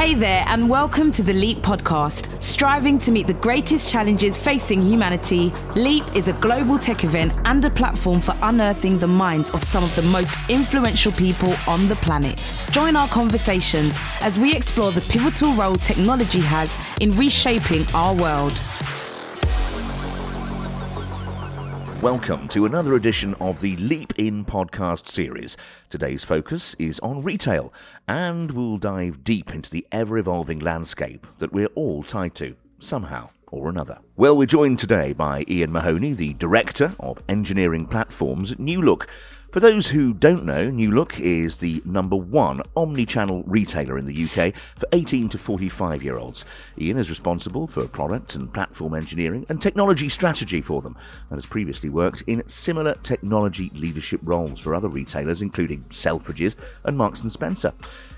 Hey there, and welcome to the Leap podcast. Striving to meet the greatest challenges facing humanity, Leap is a global tech event and a platform for unearthing the minds of some of the most influential people on the planet. Join our conversations as we explore the pivotal role technology has in reshaping our world. Welcome to another edition of the Leap In podcast series. Today's focus is on retail, and we'll dive deep into the ever evolving landscape that we're all tied to, somehow or another. Well, we're joined today by Ian Mahoney, the Director of Engineering Platforms at New Look. For those who don't know, New Look is the number one omni-channel retailer in the UK for 18 to 45 year olds. Ian is responsible for product and platform engineering and technology strategy for them, and has previously worked in similar technology leadership roles for other retailers, including Selfridges and Marks and Spencer.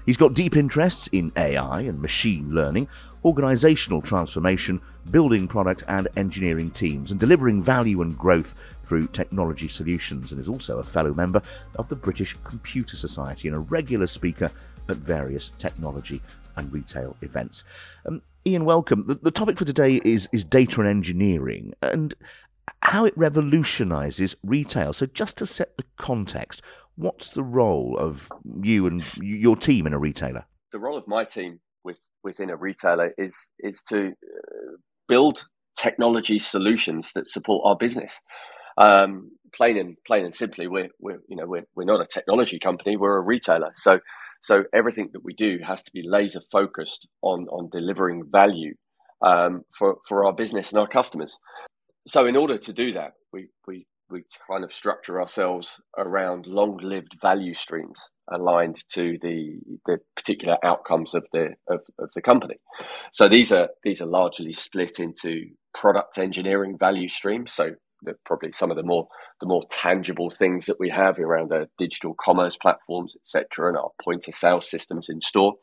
He's got deep interests in AI and machine learning, organizational transformation, building product and engineering teams, and delivering value and growth through technology solutions, and is also a fellow member of the British Computer Society and a regular speaker at various technology and retail events. Um, Ian, welcome. The, the topic for today is, is data and engineering and how it revolutionises retail. So, just to set the context, what's the role of you and your team in a retailer? The role of my team with, within a retailer is is to uh, build technology solutions that support our business. Um, plain and plain and simply, we're, we're you know we're, we're not a technology company. We're a retailer. So so everything that we do has to be laser focused on on delivering value um, for for our business and our customers. So in order to do that, we we we kind of structure ourselves around long-lived value streams aligned to the the particular outcomes of the of, of the company. So these are these are largely split into product engineering value streams. So the, probably some of the more the more tangible things that we have around our digital commerce platforms, etc., and our point of sale systems in store.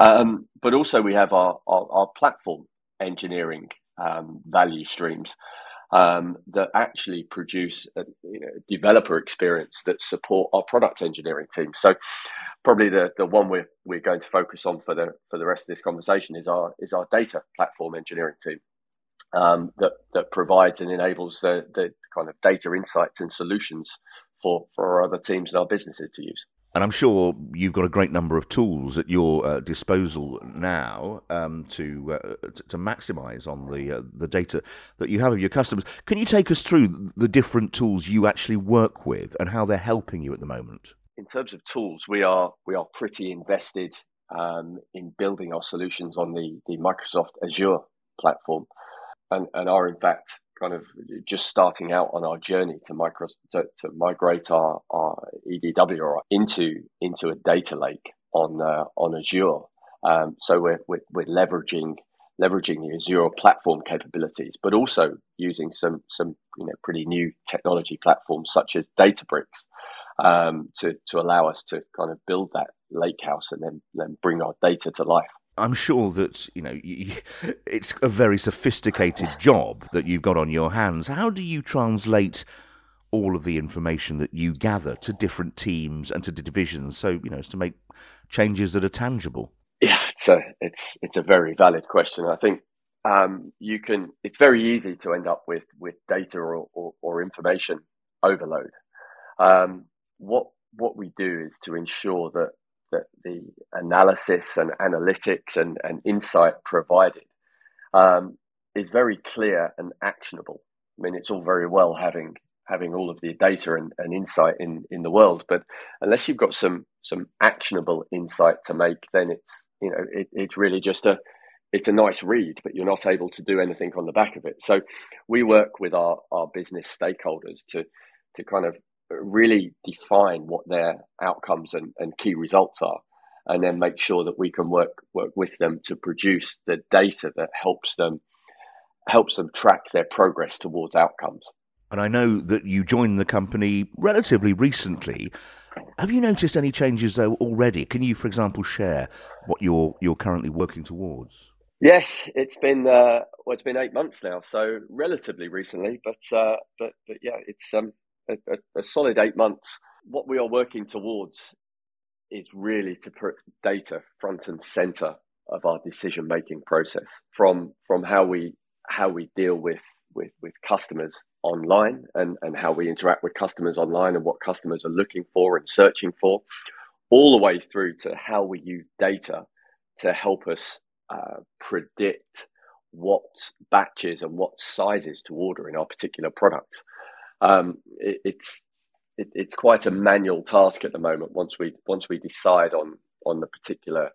Um, but also we have our our, our platform engineering um, value streams um, that actually produce a you know, developer experience that support our product engineering team. So probably the, the one we're, we're going to focus on for the for the rest of this conversation is our is our data platform engineering team um, that that provides and enables the the kind of data insights and solutions for for our other teams and our businesses to use. And I'm sure you've got a great number of tools at your uh, disposal now um, to, uh, to, to maximise on the uh, the data that you have of your customers. Can you take us through the different tools you actually work with and how they're helping you at the moment? In terms of tools, we are we are pretty invested um, in building our solutions on the the Microsoft Azure platform and, and are in fact kind of just starting out on our journey to micro to, to migrate our, our EDW into into a data lake on uh, on Azure. Um, so we're, we're, we're leveraging leveraging the Azure platform capabilities, but also using some some you know pretty new technology platforms such as Databricks um, to to allow us to kind of build that lake house and then then bring our data to life. I'm sure that you know it's a very sophisticated job that you've got on your hands. How do you translate all of the information that you gather to different teams and to divisions, so you know, to make changes that are tangible? Yeah, it's a it's it's a very valid question. I think um, you can. It's very easy to end up with with data or or, or information overload. Um, what what we do is to ensure that that the analysis and analytics and, and insight provided um, is very clear and actionable. I mean, it's all very well having having all of the data and, and insight in, in the world, but unless you've got some some actionable insight to make, then it's you know it, it's really just a it's a nice read, but you're not able to do anything on the back of it. So we work with our, our business stakeholders to to kind of really define what their outcomes and, and key results are and then make sure that we can work work with them to produce the data that helps them helps them track their progress towards outcomes. And I know that you joined the company relatively recently. Have you noticed any changes though already? Can you, for example, share what you're you're currently working towards? Yes, it's been uh, well, it's been eight months now, so relatively recently. But uh, but but yeah, it's um, a, a, a solid eight months. What we are working towards is really to put data front and center of our decision making process from from how we how we deal with with, with customers online and, and how we interact with customers online and what customers are looking for and searching for, all the way through to how we use data to help us uh, predict what batches and what sizes to order in our particular products. Um, it, it's it, it's quite a manual task at the moment. Once we once we decide on on the particular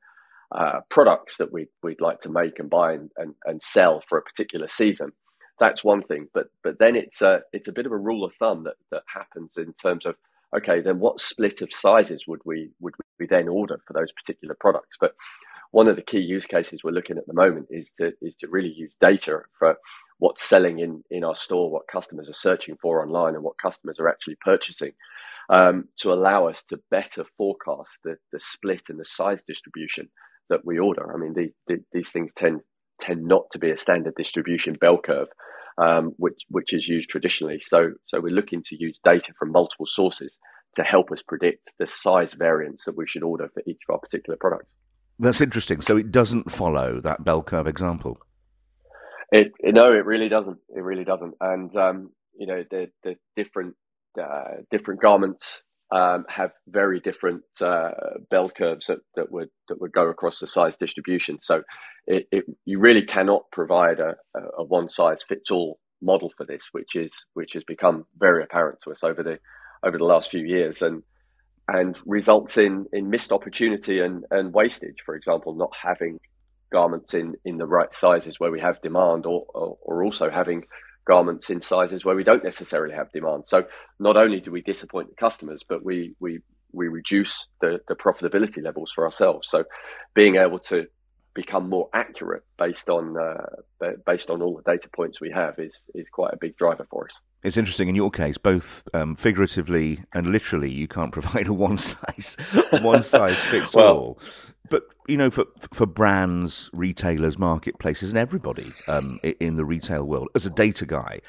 uh, products that we we'd like to make and buy and, and, and sell for a particular season, that's one thing. But but then it's a it's a bit of a rule of thumb that that happens in terms of okay, then what split of sizes would we would we then order for those particular products? But one of the key use cases we're looking at the moment is to is to really use data for what's selling in in our store, what customers are searching for online, and what customers are actually purchasing, um, to allow us to better forecast the the split and the size distribution that we order. I mean, the, the, these things tend tend not to be a standard distribution bell curve, um, which which is used traditionally. So so we're looking to use data from multiple sources to help us predict the size variance that we should order for each of our particular products. That's interesting. So it doesn't follow that bell curve example. It, no, it really doesn't. It really doesn't. And um, you know, the the different uh, different garments um, have very different uh, bell curves that, that would that would go across the size distribution. So it, it you really cannot provide a, a one size fits all model for this, which is which has become very apparent to us over the over the last few years and and results in in missed opportunity and, and wastage. For example, not having garments in, in the right sizes where we have demand or, or, or also having garments in sizes where we don't necessarily have demand. So not only do we disappoint the customers, but we we we reduce the, the profitability levels for ourselves. So being able to become more accurate based on uh, based on all the data points we have is is quite a big driver for us. It's interesting in your case, both um, figuratively and literally, you can't provide a one size one size fits well, all. But you know, for for brands, retailers, marketplaces, and everybody um, in the retail world, as a data guy,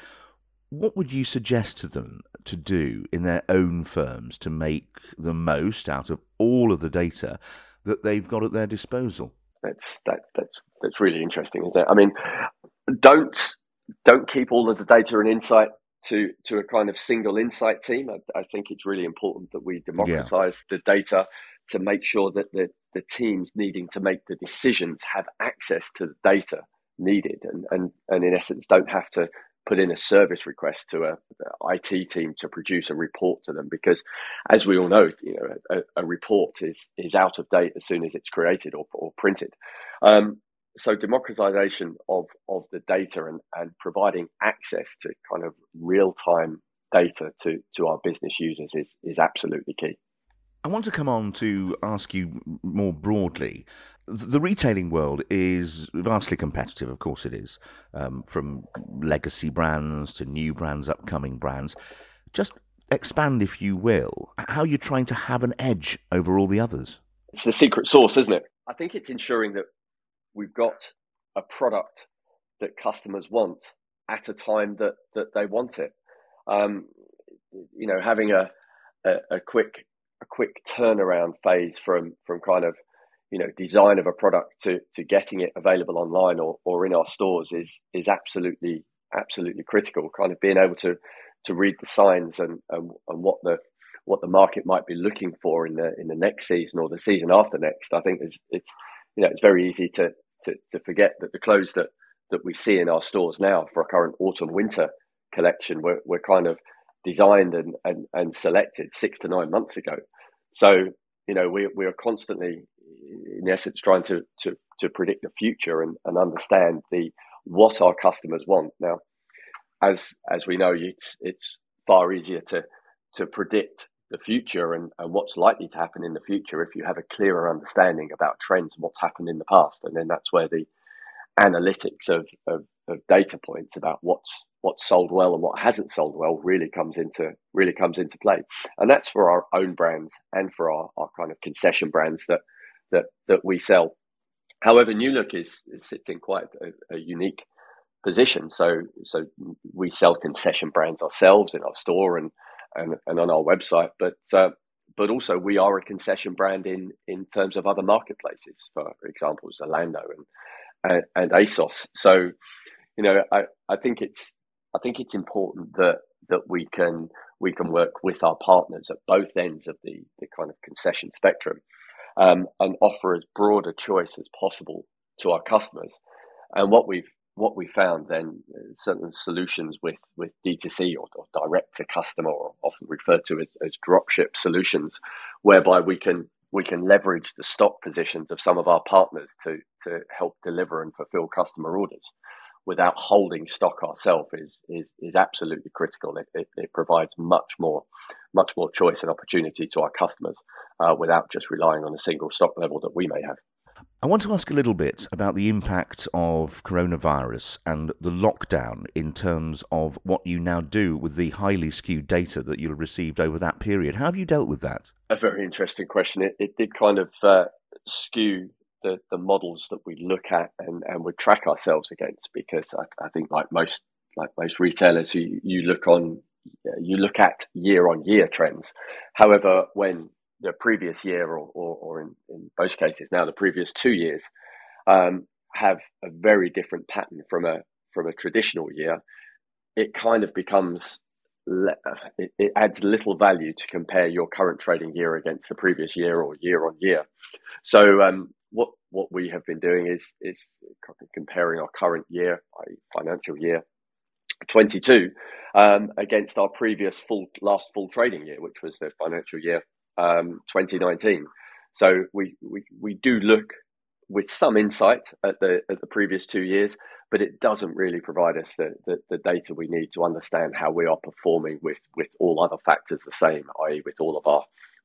what would you suggest to them to do in their own firms to make the most out of all of the data that they've got at their disposal? That's that that's that's really interesting, isn't it? I mean, don't don't keep all of the data and insight to to a kind of single insight team. I, I think it's really important that we democratize yeah. the data to make sure that the the teams needing to make the decisions have access to the data needed and and and in essence don't have to put in a service request to a, a, IT team to produce a report to them because, as we all know, you know a, a report is is out of date as soon as it's created or, or printed. Um, so democratization of of the data and and providing access to kind of real time data to to our business users is is absolutely key. I want to come on to ask you more broadly. The retailing world is vastly competitive, of course it is, um, from legacy brands to new brands, upcoming brands. Just expand, if you will, how you're trying to have an edge over all the others. It's the secret sauce, isn't it? I think it's ensuring that we've got a product that customers want at a time that, that they want it. Um, you know, having a, a, a quick a quick turnaround phase from from kind of you know design of a product to to getting it available online or, or in our stores is is absolutely absolutely critical kind of being able to to read the signs and, and and what the what the market might be looking for in the in the next season or the season after next i think is it's you know it's very easy to to, to forget that the clothes that that we see in our stores now for our current autumn winter collection we're, we're kind of designed and, and, and selected six to nine months ago. So, you know, we, we are constantly, in essence, trying to, to, to predict the future and, and understand the what our customers want. Now, as as we know, it's it's far easier to to predict the future and, and what's likely to happen in the future if you have a clearer understanding about trends and what's happened in the past. And then that's where the analytics of, of, of data points about what's what's sold well and what hasn't sold well really comes into really comes into play. And that's for our own brands and for our, our kind of concession brands that that that we sell. However new look is, is sits in quite a, a, unique position. So so we sell concession brands ourselves in our store and and, and on our website but uh, but also we are a concession brand in in terms of other marketplaces. For example, Zalando and and, ASOS. So, you know, I, I think it's I think it's important that that we can we can work with our partners at both ends of the the kind of concession spectrum, um, and offer as broad a choice as possible to our customers. And what we've what we found then, uh, certain solutions with, with D2C or, or direct to customer, or often referred to as, as dropship solutions, whereby we can we can leverage the stock positions of some of our partners to to help deliver and fulfill customer orders without holding stock ourselves is, is is absolutely critical. It, it, it, provides much more much more choice and opportunity to our customers uh, without just relying on a single stock level that we may have. I want to ask a little bit about the impact of coronavirus and the lockdown in terms of what you now do with the highly skewed data that you've received over that period. How have you dealt with that? A very interesting question. It, it did kind of uh, skew the, the models that we look at and, and would track ourselves against because I, I think like most like most retailers you, you look on you look at year on year trends. However, when the previous year, or, or, or in, in most cases now the previous two years, um, have a very different pattern from a from a traditional year, it kind of becomes it, it, adds little value to compare your current trading year against the previous year or year on year. So um, what what we have been doing is is comparing our current year, financial year, 22, um, against our previous full last full trading year, which was the financial year um, 2019. So we, we, we do look with some insight at the at the previous two years, but it doesn't really provide us the, the, the, data we need to understand how we are performing with, with all other factors the same, i.e., with all of our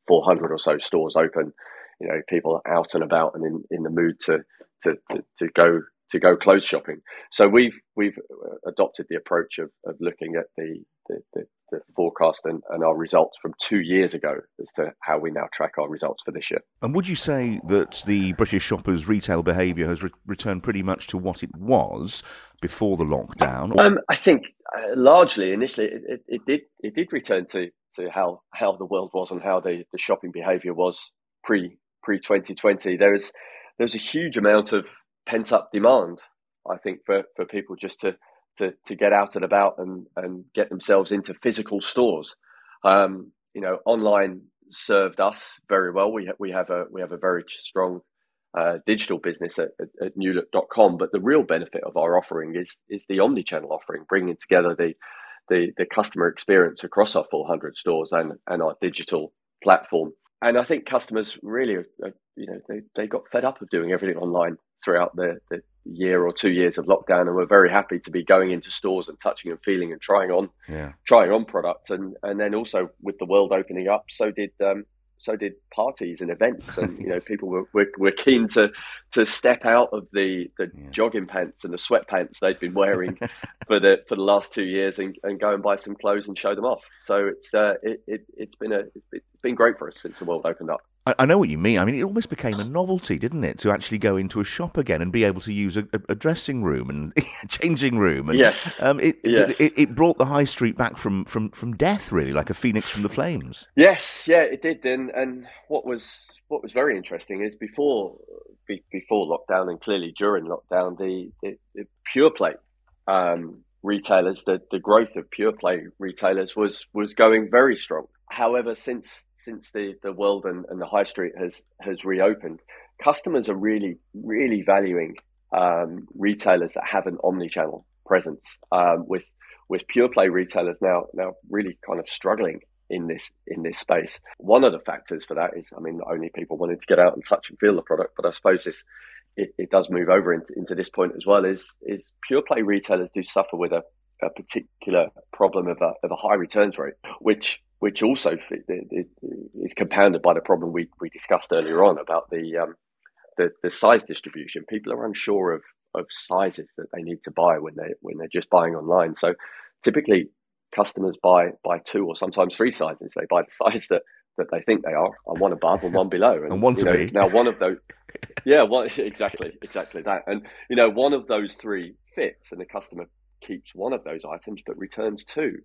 400 or so stores open, you know, people out and about and in, in the mood to, to, to, to go to go clothes shopping. So we've we've uh, adopted the approach of, of looking at the the, the, the forecast and, and, our results from two years ago as to how we now track our results for this year. And would you say that the British shoppers' retail behaviour has re- returned pretty much to what it was before the lockdown? Um, I think uh, largely initially it, it, it, did it did return to, to how, how the world was and how the, the shopping behaviour was pre pre 2020. There was there was a huge amount of pent up demand, I think, for, for people just to, to, to get out and about and, and get themselves into physical stores. Um, you know, online served us very well. We, ha- we have a we have a very strong uh, digital business at, at, at newlook.com, but the real benefit of our offering is is the omni-channel offering, bringing together the the, the customer experience across our 400 stores and, and our digital platform. And I think customers really, you know, they, they got fed up of doing everything online throughout the, the year or two years of lockdown, and we're very happy to be going into stores and touching and feeling and trying on, yeah. trying on product, and and then also with the world opening up, so did um, so did parties and events, and you know people were, were, were keen to to step out of the the yeah. jogging pants and the sweatpants they'd been wearing for the for the last two years and, and go and buy some clothes and show them off. So it's uh, it, it it's been a it's been great for us since the world opened up. I, I, know what you mean. I mean, it almost became a novelty, didn't it, to actually go into a shop again and be able to use a, a dressing room and changing room. And, yes. Um, it, yes. It, it, brought the high street back from, from, from death, really, like a phoenix from the flames. Yes, yeah, it did. And and what was what was very interesting is before be, before lockdown and clearly during lockdown, the, the, the pure play um, retailers, the, the growth of pure play retailers was was going very strong. However, since since the, the world and, and the high street has has reopened, customers are really really valuing um, retailers that have an omni-channel presence. Um, with with pure play retailers now now really kind of struggling in this in this space. One of the factors for that is, I mean, not only people wanting to get out and touch and feel the product, but I suppose this it, it does move over into, into this point as well. Is is pure play retailers do suffer with a, a particular problem of a, of a high returns rate, which which also is compounded by the problem we, we discussed earlier on about the, um, the the size distribution. People are unsure of of sizes that they need to buy when they when they're just buying online. So typically, customers buy buy two or sometimes three sizes. They buy the size that that they think they are, and one above and one below, and, and one to know, be. Now one of those, yeah, one exactly, exactly that, and you know one of those three fits, and the customer keeps one of those items but returns two.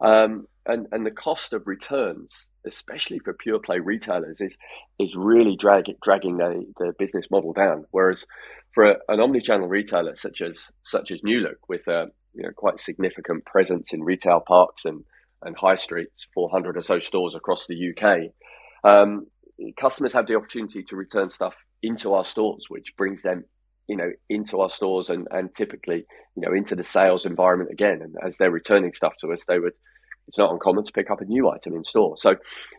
Um, and and the cost of returns especially for pure play retailers, is is really drag, dragging the, the business model down. Whereas for a, an omni-channel retailer such as such as New Look, with a you know quite significant presence in retail parks and and high streets, 400 or so stores across the UK, um, customers have the opportunity to return stuff into our stores, which brings them you know into our stores and and typically you know into the sales environment again. And as they're returning stuff to us they would it's not uncommon to pick up a new item in store. So,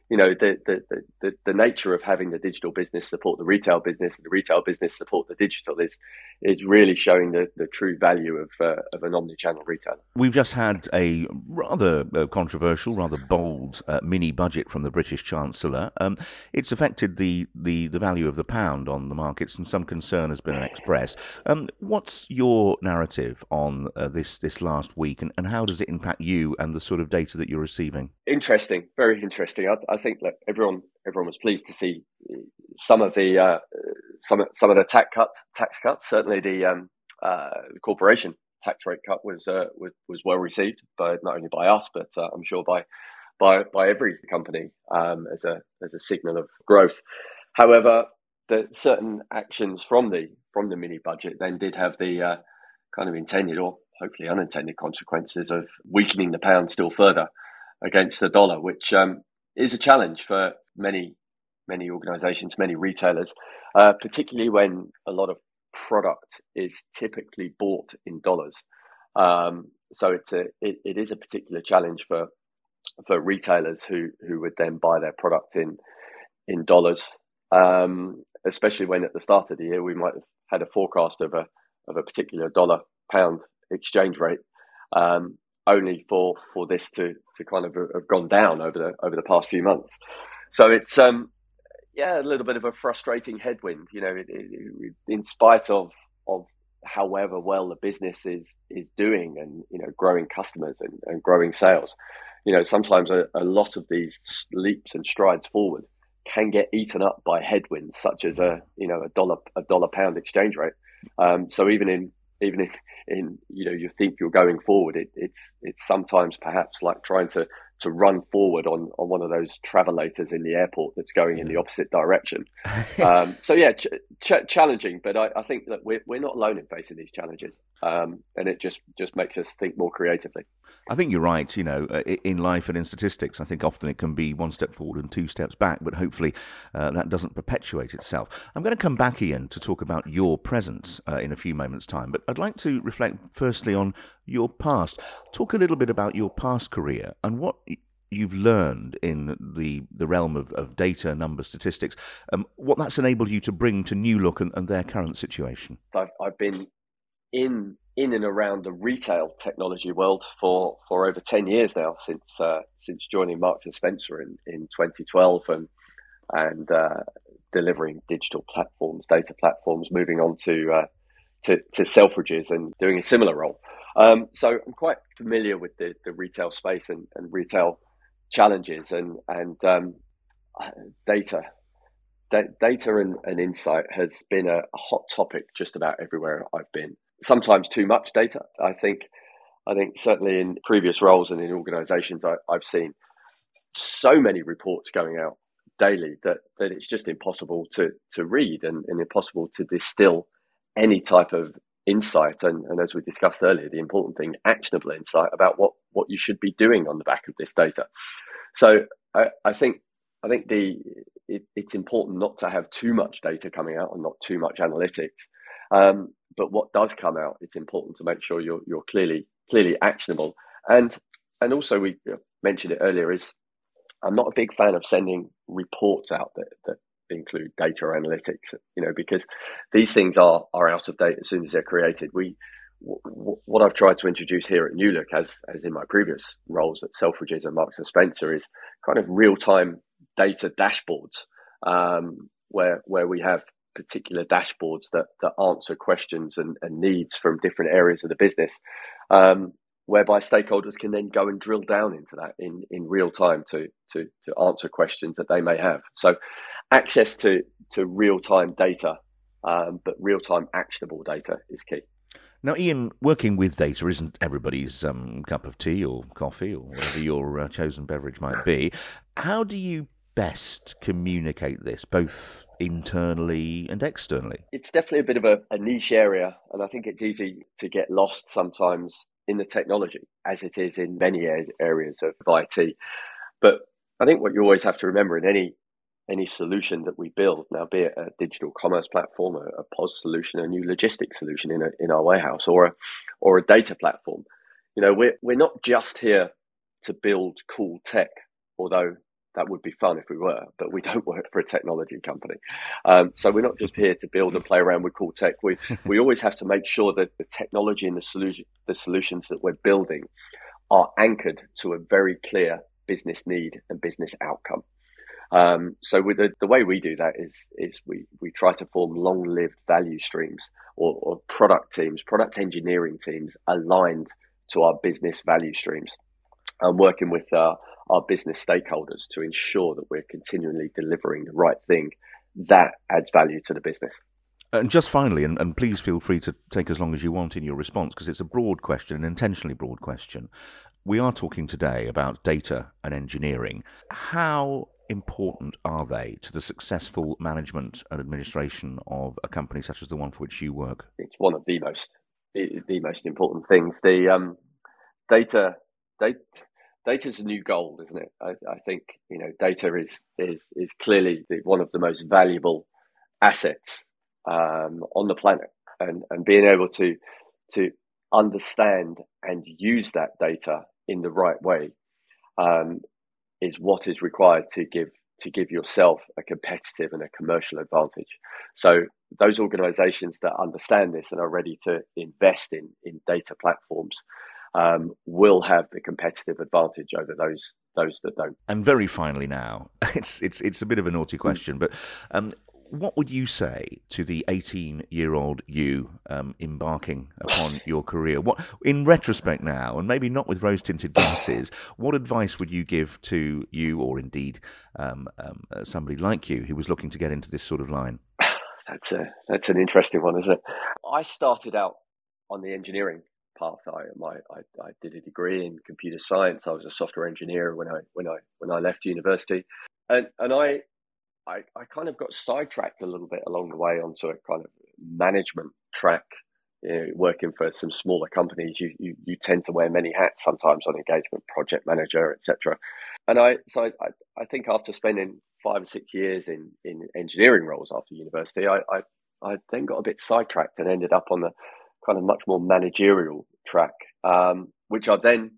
you know, the, the, the, the, nature of having the digital business support the retail business and the retail business support the digital is is really showing the, the true value of, uh, of an omni-channel retailer. We've just had a rather uh, controversial, rather bold uh, mini budget from the British Chancellor. Um, it's affected the, the, the value of the pound on the markets and some concern has been expressed. Um, what's your narrative on uh, this, this last week and, and how does it impact you and the sort of data that you're receiving? Interesting, very interesting. I, I think that everyone everyone was pleased to see some of the uh, some some of the tax cuts. Tax cuts. Certainly, the, um, uh, the corporation tax rate cut was, uh, was was well received, but not only by us, but uh, I'm sure by by by every company um, as a as a signal of growth. However, the certain actions from the from the mini budget then did have the uh, kind of intended or hopefully unintended consequences of weakening the pound still further against the dollar, which um, is a challenge for many many organisations, many retailers, uh, particularly when a lot of product is typically bought in dollars. Um, so it's a it, it is a particular challenge for for retailers who who would then buy their product in in dollars, um, especially when at the start of the year we might have had a forecast of a of a particular dollar pound exchange rate, um, only for for this to to kind of have gone down over the over the past few months. So it's um, yeah, a little bit of a frustrating headwind. You know, it, it, in spite of of however well the business is is doing and you know growing customers and, and growing sales you know sometimes a, a, lot of these leaps and strides forward can get eaten up by headwinds such as a you know a dollar a dollar pound exchange rate um, so even in even if in you know you think you're going forward, it, it's it's sometimes perhaps like trying to to run forward on on one of those travelators in the airport that's going in the opposite direction. um, so yeah, ch- ch- challenging, but I, I, think that we're we're not alone in facing these challenges, um, and it just just makes us think more creatively. I think you're right. You know, uh, in life and in statistics, I think often it can be one step forward and two steps back, but hopefully uh, that doesn't perpetuate itself. I'm going to come back, Ian, to talk about your presence uh, in a few moments' time, but I'd like to reflect firstly on your past. Talk a little bit about your past career and what you've learned in the, the realm of, of data, numbers, statistics, um, what that's enabled you to bring to New Look and, and their current situation. I've, I've been in in and around the retail technology world for, for over 10 years now since uh, since joining Marks and Spencer in, in 2012 and and uh, delivering digital platforms, data platforms, moving on to uh, to, to Selfridges and doing a similar role. Um, so I'm quite familiar with the, the retail space and, and retail challenges and and um, data. D- data and, and, insight has been a, a hot topic just about everywhere I've been. Sometimes too much data. I think. I think certainly in previous roles and in organisations, I, have seen so many reports going out daily that, that it's just impossible to to read and, and impossible to distill any type of insight and, and as we discussed earlier the important thing actionable insight about what what you should be doing on the back of this data. So i, I think i think the it, it's important not to have too much data coming out and not too much analytics. Um, but what does come out it's important to make sure you're you're clearly clearly actionable. And and also we mentioned it earlier is i'm not a big fan of sending reports out that, that include data analytics, you know, because these things are are out of date as soon as they're created. We w- what I've tried to introduce here at New Look, as as in my previous roles at Selfridges and Marks and Spencer, is kind of real time data dashboards um, where where we have particular dashboards that that answer questions and, and needs from different areas of the business. Um, whereby stakeholders can then go and drill down into that in, in real time to, to, to answer questions that they may have. So access to, to real time data, um, but real time actionable data is key. Now, Ian, working with data isn't everybody's um, cup of tea or coffee or whatever your uh, chosen beverage might be. How do you best communicate this, both internally and externally? It's definitely a bit of a, a niche area, and I think it's easy to get lost sometimes in the technology, as it is in many areas of IT. But I think what you always have to remember in any any solution that we build now, be it a digital commerce platform, a, a POS solution, a new logistics solution in a, in our warehouse, or a or a data platform, you know, we're we're not just here to build cool tech, although that would be fun if we were, but we don't work for a technology company. Um, so we're not just here to build and play around with cool tech. We we always have to make sure that the technology and the solution the solutions that we're building are anchored to a very clear business need and business outcome. Um, so with the, the way we do that is is we, we try to form long lived value streams or, or product teams, product engineering teams aligned to our business value streams and working with uh, our business stakeholders to ensure that we're continually delivering the right thing that adds value to the business. And just finally, and, and please feel free to take as long as you want in your response because it's a broad question, an intentionally broad question. We are talking today about data and engineering. How important are they to the successful management and administration of a company such as the one for which you work? It's one of the most the most important things. The um, data, data is a new gold, isn't it? I, I, think you know data is is is clearly the, one of the most valuable assets um, on the planet, and and being able to to understand and use that data in the right way um, is what is required to give to give yourself a competitive and a commercial advantage. So those organizations that understand this and are ready to invest in in data platforms um, will have the competitive advantage over those those that don't. And very finally, now it's it's it's a bit of a naughty question, but um, what would you say to the 18 year old you um, embarking upon your career? What, in retrospect now, and maybe not with rose tinted glasses, what advice would you give to you, or indeed um, um, uh, somebody like you who was looking to get into this sort of line? That's a that's an interesting one, isn't it? I started out on the engineering path. I my I, I did a degree in computer science. I was a software engineer when I when I when I left university, and and I I, I kind of got sidetracked a little bit along the way onto a kind of management track. You know, working for some smaller companies, you, you you tend to wear many hats sometimes on engagement, project manager, etc. And I so I, I think after spending five or six years in, in engineering roles after university, I, I I then got a bit sidetracked and ended up on the kind of much more managerial track, um, which I then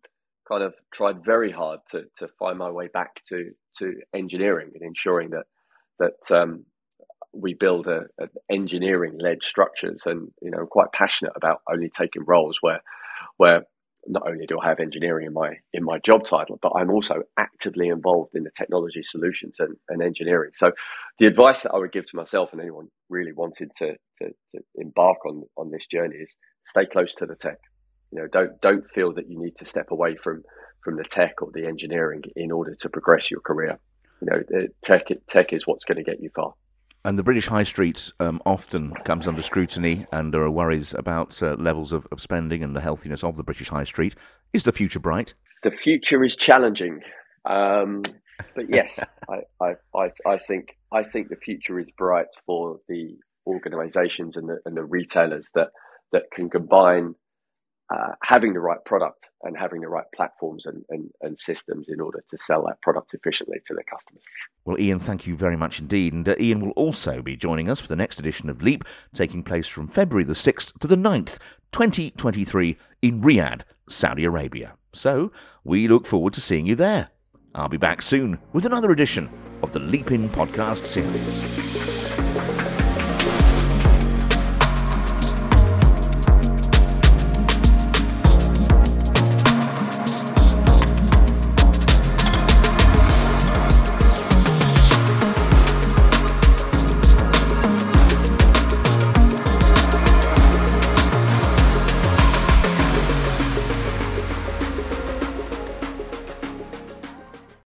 kind of tried very hard to to find my way back to to engineering and ensuring that that um, we build a, a engineering led structures and you know I'm quite passionate about only taking roles where where not only do I have engineering in my in my job title, but I'm also actively involved in the technology solutions and, and engineering. So the advice that I would give to myself and anyone really wanted to, to, to embark on on this journey is stay close to the tech. You know, don't don't feel that you need to step away from from the tech or the engineering in order to progress your career you know, tech tech is what's going to get you far. And the British High Street um, often comes under scrutiny, and there are worries about uh, levels of, of spending and the healthiness of the British High Street. Is the future bright? The future is challenging, um, but yes, I, I, I, I, think I think the future is bright for the organisations and the, and the retailers that that can combine uh, having the right product and having the right platforms and, and, and, systems in order to sell that product efficiently to their customers. Well, Ian, thank you very much indeed. And uh, Ian will also be joining us for the next edition of Leap, taking place from February the 6th to the 9th, 2023, in Riyadh, Saudi Arabia. So we look forward to seeing you there. I'll be back soon with another edition of the Leap In podcast series.